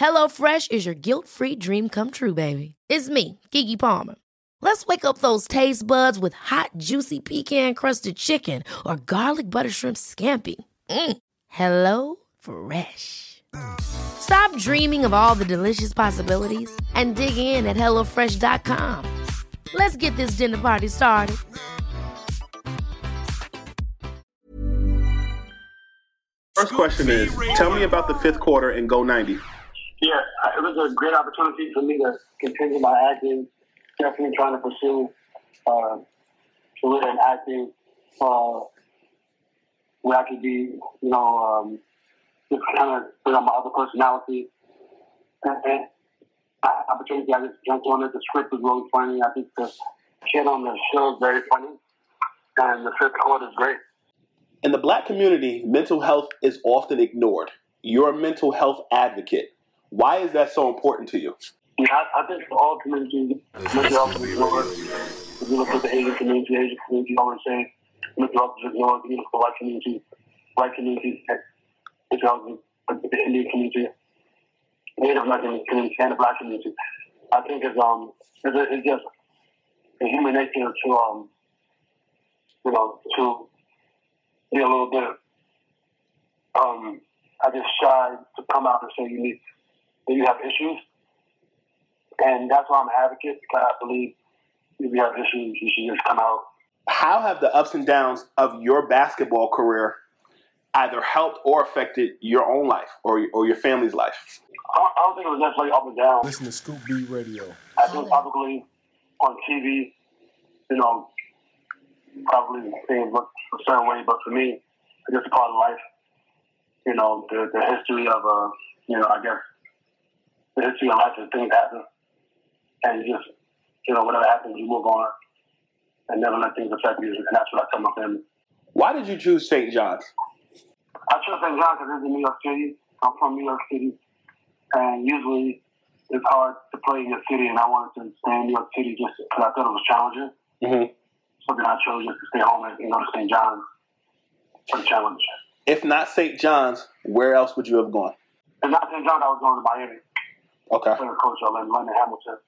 HelloFresh is your guilt-free dream come true, baby. It's me, Keke Palmer. Let's wake up those taste buds with hot, juicy pecan-crusted chicken or garlic butter shrimp scampi. Mm. Hello Fresh. Stop dreaming of all the delicious possibilities and dig in at HelloFresh.com. Let's get this dinner party started. First question is Tell me about the fifth quarter and Go 90. Was a great opportunity for me to continue my acting. Definitely trying to pursue uh, career in acting, uh, where I could be, you know, um, just kind of bring out my other personality. And, and opportunity, I just jumped on it. The script was really funny. I think the kid on the show is very funny, and the fifth quarter is great. In the black community, mental health is often ignored. You're a mental health advocate. Why is that so important to you? Yeah, I, I think for all communities, mental health is ignored. If you look at the Asian community, Asian community always say mental health is ignored. You look at the white community, white communities, mental health is the Indian community, Native American community, and the black community. I think it's um, it's, it's just a human nature to um, you know, to be a little bit um, I just shy to come out and say you need that you have issues. And that's why I'm an advocate because I believe if you have issues, you should just come out. How have the ups and downs of your basketball career either helped or affected your own life or, or your family's life? I, I don't think it was necessarily up and down. Listen to Scoop B Radio. I think publicly on TV, you know, probably things look a certain way, but for me, it's just a part of life. You know, the, the history of, uh, you know, I guess the history of life is things happen, and you just, you know, whatever happens, you move on, and never let things affect you. And that's what I tell my family. Why did you choose St. John's? I chose St. John's because it's in New York City. I'm from New York City, and usually it's hard to play in your city, and I wanted to stay in New York City just because I thought it was challenging. Mm-hmm. So then I chose just to stay home and go to St. John's for the challenge. If not St. John's, where else would you have gone? And not St. John's, I was going to Miami. Okay. With Coach London, Leonard Hamilton.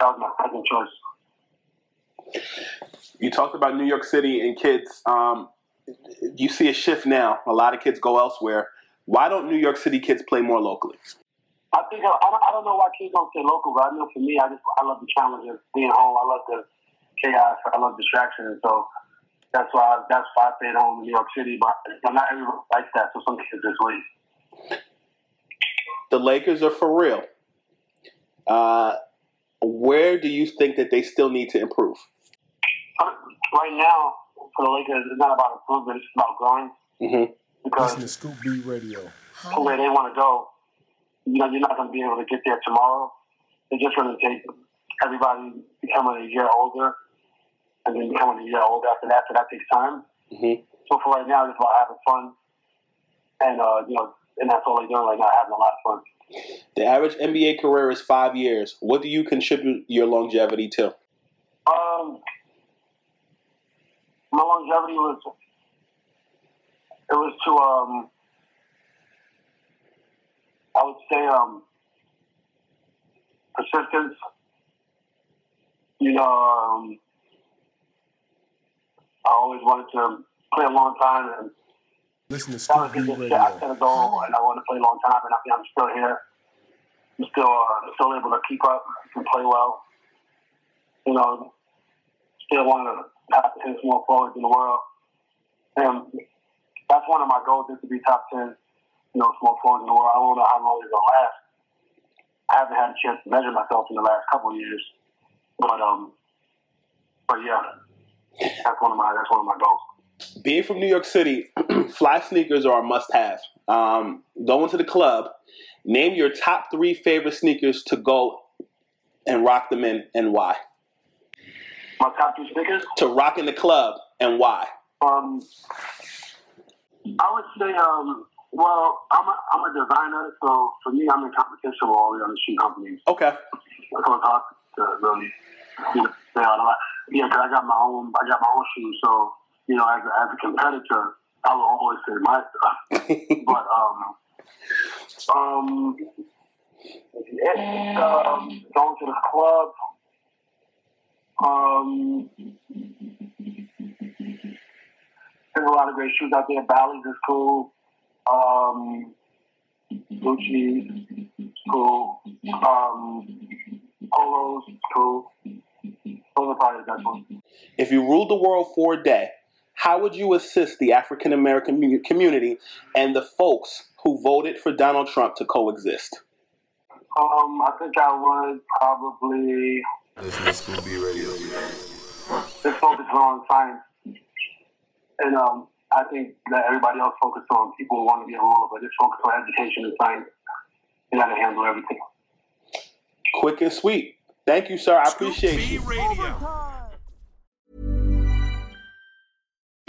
That was my second choice. You talked about New York City and kids. Um, you see a shift now. A lot of kids go elsewhere. Why don't New York City kids play more locally? I think I, don't, I don't know why kids don't stay local, but I know for me, I just I love the challenge of being home. I love the chaos. I love distraction, and so that's why I, that's why I stayed home in New York City. But not everyone likes that, so some kids just leave. The Lakers are for real. Uh, where do you think that they still need to improve? Right now, for the Lakers, it's not about improvement; it's about growing. Mm-hmm. Because Listen to Scoop B Radio. to where they want to go, you know, you're not going to be able to get there tomorrow. It's just going to take everybody becoming a year older, and then becoming a year older after that. So that takes time. Mm-hmm. So for right now, it's about having fun, and uh, you know, and that's all they're doing right now, having a lot of fun. The average NBA career is five years. What do you contribute your longevity to? Um, my longevity was it was to um, I would say um, persistence. You know, um, I always wanted to play a long time, and Listen to that Scoop was B just Radio. I set a goal, and I want to play a long time, and I think I'm still here. I'm still uh, still able to keep up and play well. You know, still one of the top ten small forwards in the world, and that's one of my goals is to be top ten, you know, small forwards in the world. I don't know how long it's gonna last. I haven't had a chance to measure myself in the last couple of years, but um, but yeah, that's one of my that's one of my goals. Being from New York City, fly sneakers are a must-have. Um, going to the club, name your top three favorite sneakers to go and rock them in, and why. My top two sneakers. To rock in the club, and why. Um, I would say, um, well, I'm a, I'm a designer, so for me, I'm in competition with all the other shoe companies. Okay. So it's hard to really you know, say all that. Yeah, because I got my own, I got my own shoes, so you know, as a, as a competitor, I will always say my stuff. but um, um, it's um, going to the club. Um, there's a lot of great shoes out there. Bally's is cool. Um, Gucci is cool. Um, Polos is cool. Those are probably the best ones. If you ruled the world for a day, how would you assist the African American community and the folks who voted for Donald Trump to coexist? Um, I think I would probably Listen to Scoop B Radio. just focus on science. And um, I think that everybody else focus on people who want to be a ruler, but just focus on education and science. You got to handle everything. Quick and sweet. Thank you, sir. I appreciate you.